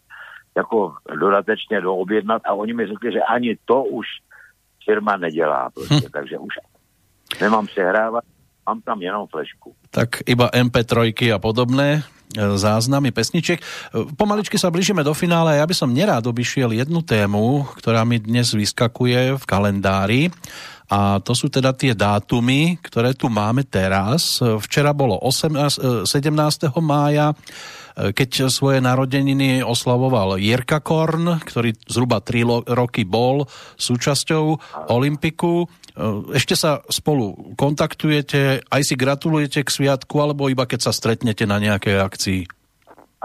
jako dodatečně doobjednat a oni mi řekli, že ani to už firma nedělá prostě, hm. takže už nemám přehrávat, mám tam jenom flešku. Tak iba MP3 a podobné e, záznamy pesniček. E, pomaličky sa blížime do finále. Ja by som nerád obišiel jednu tému, ktorá mi dnes vyskakuje v kalendári a to sú teda tie dátumy, ktoré tu máme teraz. Včera bolo 18, 17. mája, keď svoje narodeniny oslavoval Jirka Korn, ktorý zhruba 3 roky bol súčasťou Olympiku. Ešte sa spolu kontaktujete, aj si gratulujete k sviatku, alebo iba keď sa stretnete na nejakej akcii?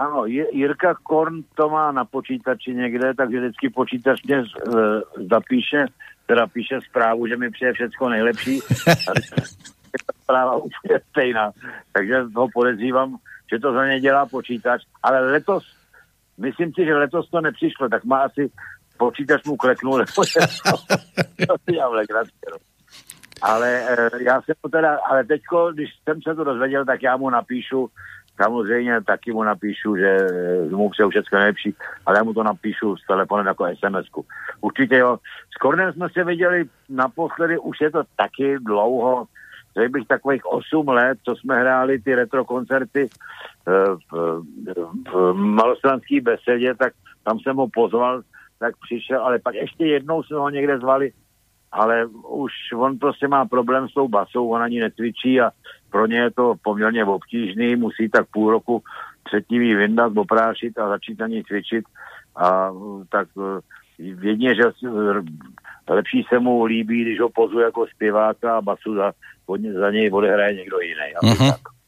Ano, Jirka Korn to má na počítači někde, takže vždycky počítač mě zapíše, teda píše zprávu, že mi přeje všecko nejlepší. A [laughs] ta zpráva úplně stejná. Takže ho podezřívám, že to za ně dělá počítač. Ale letos, myslím si, že letos to nepřišlo, tak má asi počítač mu kleknul, nebo to, to si dělám legraci. No. Ale e, já jsem teda, ale teďko, když jsem se to dozvěděl, tak já mu napíšu, samozřejmě taky mu napíšu, že mu přeju všechno nejlepší, ale já mu to napíšu s telefonem jako SMS-ku. Určitě jo. S Kornem jsme se viděli naposledy, už je to taky dlouho, řekl bych takových 8 let, co jsme hráli ty retro koncerty eh, v, v malostranské besedě, tak tam jsem ho pozval, tak přišel, ale pak ještě jednou jsme ho někde zvali, ale už on prostě má problém s tou basou, on ani netvičí a pro ně je to poměrně obtížný, musí tak půl roku předtím jí vyndat, oprášit a začít na ní cvičit a tak eh, jedině, že lepší se mu líbí, když ho pozuje jako zpěváka a basu za, za něj odehraje někdo jiný. Uh-huh. Tak.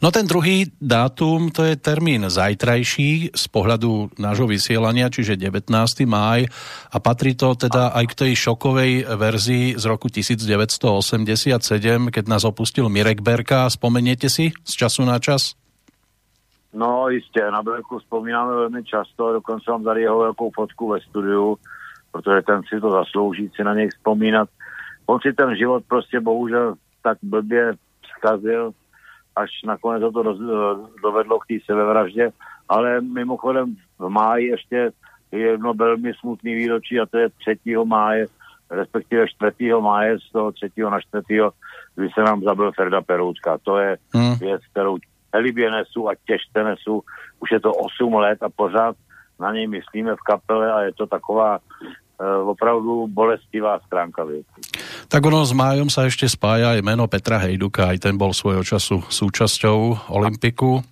No ten druhý dátum, to je termín zajtrajší z pohľadu nášho vysielania, čiže 19. máj a patrí to teda aj k tej šokovej verzii z roku 1987, keď nás opustil Mirek Berka. Spomeniete si z času na čas? No jistě, na Berku vzpomínáme velmi často, dokonce mám tady jeho velkou fotku ve studiu, protože ten si to zaslouží si na něj vzpomínat. On si ten život prostě bohužel tak blbě zkazil, až nakonec to dovedlo k té sebevraždě. Ale mimochodem v máji ještě je jedno velmi smutný výročí a to je 3. máje, respektive 4. máje z toho 3. na 4. kdy se nám zabil Ferda Peroutka. To je hmm. věc, kterou elibě nesu a těžce nesu. Už je to 8 let a pořád na něj myslíme v kapele a je to taková uh, opravdu bolestivá stránka věci. Tak ono s Májom sa ešte spája aj meno Petra Hejduka, aj ten bol svojho času súčasťou Olympiku.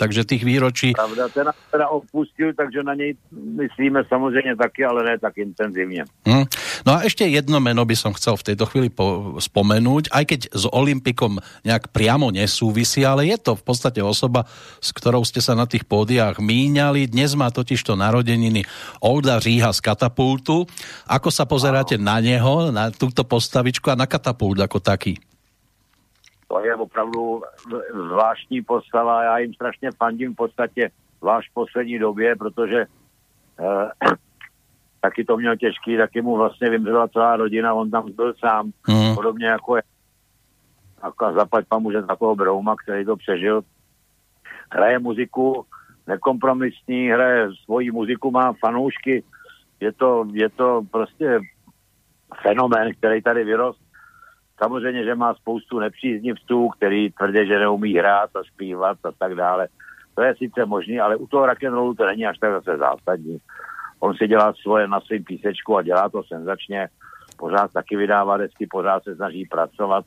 Takže tých výročí... Pravda, ten teda opustil, takže na něj myslíme samozřejmě taky, ale ne tak intenzívně. Hmm. No a ešte jedno meno by som chcel v tejto chvíli po- spomenúť, aj keď s Olympikom nejak priamo nesúvisí, ale je to v podstate osoba, s ktorou ste sa na tých pódiách míňali. Dnes má totiž to narodeniny Olda Říha z Katapultu. Ako sa pozeráte na neho, na túto postavičku a na Katapult ako taký? To je opravdu zvláštní postava. Já jim strašně fandím v podstatě zvlášť v poslední době, protože eh, [clears throat] taky to měl těžký, taky mu vlastně vymřela celá rodina, on tam byl sám, mm. podobně jako je a zaplať pamu, že takového Brouma, který to přežil. Hraje muziku nekompromisní, hraje svoji muziku, má fanoušky, je to, je to prostě fenomén, který tady vyrost Samozřejmě, že má spoustu nepříznivců, který tvrdí, že neumí hrát a zpívat a tak dále. To je sice možný, ale u toho rock'n'rollu to není až tak zase zásadní. On si dělá svoje na svým písečku a dělá to senzačně. Pořád taky vydává desky, pořád se snaží pracovat.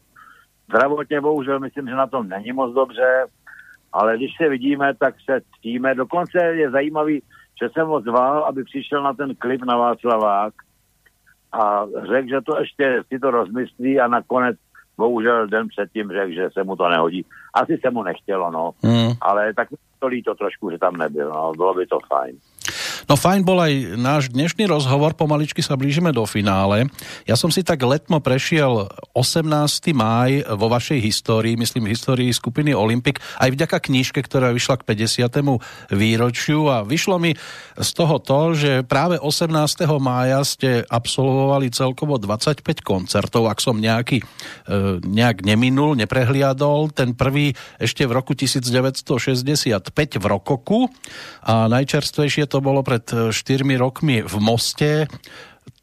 Zdravotně bohužel myslím, že na tom není moc dobře, ale když se vidíme, tak se ctíme. Dokonce je zajímavý, že jsem ho zval, aby přišel na ten klip na Václavák, a řekl, že to ještě si to rozmyslí a nakonec bohužel den předtím řekl, že se mu to nehodí. Asi se mu nechtělo, no. Mm. Ale tak to líto trošku, že tam nebyl, no. Bylo by to fajn. No fajn bol aj náš dnešný rozhovor, pomaličky sa blížime do finále. Ja som si tak letmo prešiel 18. máj vo vašej histórii, myslím histórii skupiny Olympic, aj vďaka knižke, ktorá vyšla k 50. výročiu a vyšlo mi z toho to, že práve 18. mája ste absolvovali celkovo 25 koncertov, ak som nejaký e, nejak neminul, neprehliadol. Ten prvý ešte v roku 1965 v Rokoku a najčerstvejšie to bolo pred 4 e, rokmi v Moste,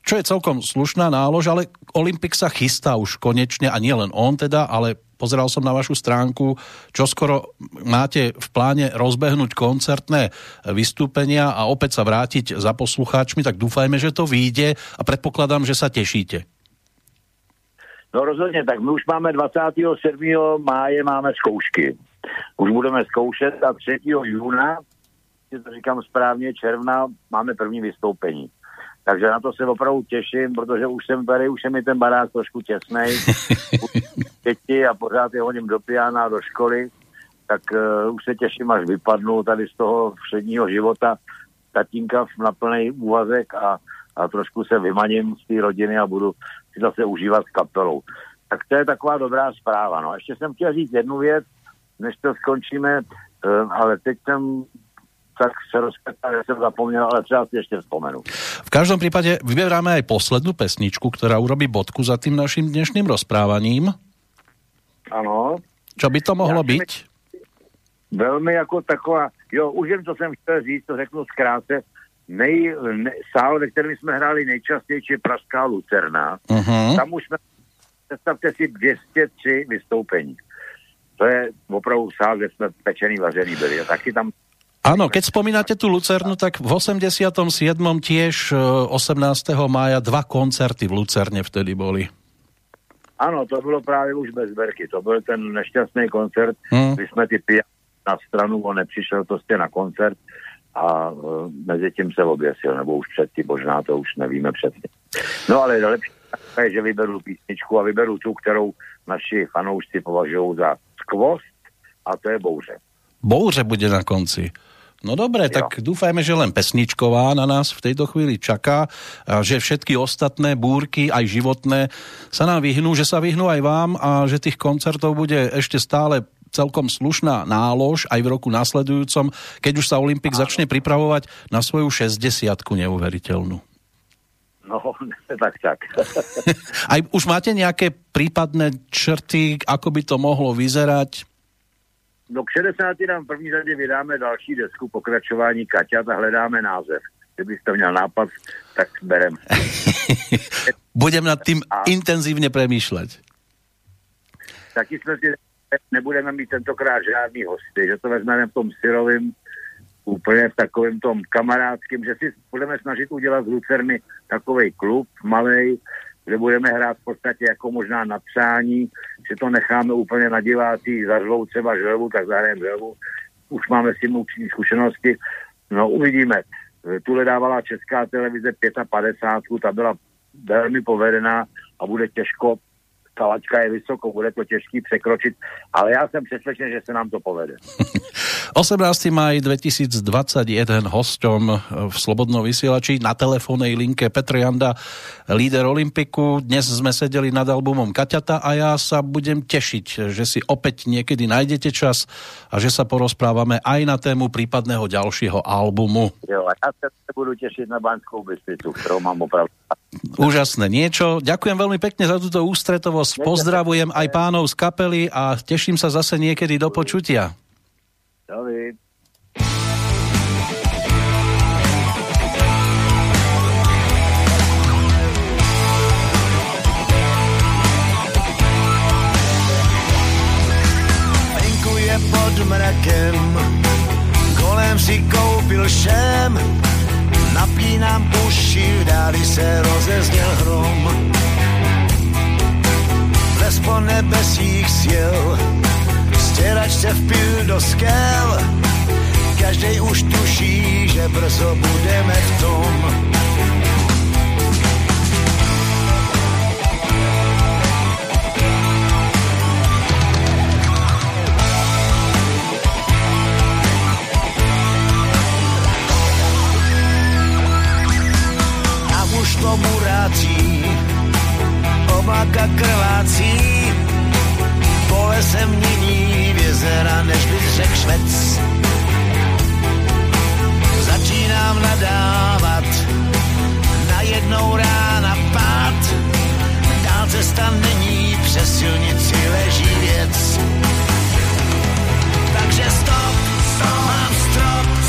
čo je celkom slušná nálož, ale Olympik sa chystá už konečne a nie len on teda, ale pozeral som na vašu stránku, čo skoro máte v pláne rozbehnúť koncertné vystúpenia a opäť sa vrátiť za poslucháčmi, tak dúfajme, že to vyjde a predpokladám, že sa tešíte. No rozhodně, tak my už máme 27. máje máme zkoušky. Už budeme zkoušet a 3. júna, si to říkám správně, června, máme první vystoupení. Takže na to se opravdu těším, protože už jsem tady, už je mi ten barák trošku těsnej. [laughs] Děti a pořád je hodím do piana, do školy, tak uh, už se těším, až vypadnu tady z toho všedního života tatínka na plný úvazek a, a trošku se vymaním z té rodiny a budu si zase užívat s kapelou. Tak to je taková dobrá zpráva. No. Ještě jsem chtěl říct jednu věc, než to skončíme, uh, ale teď jsem tak se rozkvětá, že jsem zapomněl, ale třeba si ještě vzpomenu. V každom prípade vyberáme aj poslednú pesničku, ktorá urobí bodku za tým naším dnešným rozprávaním. Ano. Čo by to mohlo byť? Velmi jako taková, jo, už jen co jsem chtěl říct, to řeknu zkrátce, nej, ne, sál, ve kterém jsme hráli nejčastěji, je Pražská Lucerna. Uh-huh. Tam už jsme, představte si, 203 vystoupení. To je opravdu sál, kde jsme pečený, vařený byli. A taky tam Áno, keď spomínate tú Lucernu, tak v 87. tiež 18. E, mája dva koncerty v Lucerne vtedy boli. Ano, to bylo právě už bez Berky. To byl ten nešťastný koncert, hmm. kdy jsme ty pijali na stranu, on nepřišel prostě na koncert a uh, mezi tím se oběsil, nebo už předtím, možná to už nevíme přesně. No ale lepší je, že vyberu písničku a vyberu tu, kterou naši fanoušci považují za skvost a to je Bouře. Bouře bude na konci. No dobre, jo. tak dúfajme, že len pesničková na nás v tejto chvíli čaká a že všetky ostatné búrky, aj životné, sa nám vyhnú, že sa vyhnú aj vám a že tých koncertov bude ešte stále celkom slušná nálož aj v roku nasledujúcom, keď už sa Olympik začne pripravovať na svoju 60 neuveriteľnú. No, tak tak. [laughs] aj už máte nejaké prípadné črty, ako by to mohlo vyzerať? No k 60. nám v první řadě vydáme další desku pokračování Kaťat a hledáme název. Kdybyste měl nápad, tak berem. [laughs] Budem nad tím a... intenzivně přemýšlet. Taky jsme si nebudeme mít tentokrát žádný hosty, že to vezmeme v tom syrovým, úplně v takovém tom kamarádském, že si budeme snažit udělat z Lucerny takový klub malej, kde budeme hrát v podstatě jako možná na přání, že to necháme úplně na divácí, zařvou třeba želvu, tak zahrajeme želvu. Už máme s tím určitý zkušenosti. No uvidíme. Tule dávala Česká televize 55, ta byla velmi povedená a bude těžko ta laťka je vysoko, bude to těžký překročit, ale já jsem přesvědčen, že se nám to povede. 18. maj 2021 hostom v Slobodnom vysielači na telefónnej linke Petr Janda, líder Olympiku. Dnes sme sedeli nad albumom Kaťata a ja sa budem tešiť, že si opäť niekedy nájdete čas a že sa porozprávame aj na tému prípadného ďalšieho albumu. Jo, a ja sa budu tešiť na Banskou Bystricu, ktorou mám opravdu. Úžasné niečo. Ďakujem veľmi pekne za túto ústretovosť. Pozdravujem aj pánov z kapely a teším sa zase niekedy do počutia. David. Venku je pod mrakem, kolem si koupil šem, napínám uši, v dáli se rozezněl hrom. Les po nebesích sjel, Stěrač se vpil do skel, každý už tuší, že brzo budeme v tom. A už to murácí, oblaka krvácí, pole se mění v jezera, než bych řekl švec. Začínám nadávat, najednou rána pád, dál cesta není, přes silnici leží věc. Takže stop, stop, mám strop,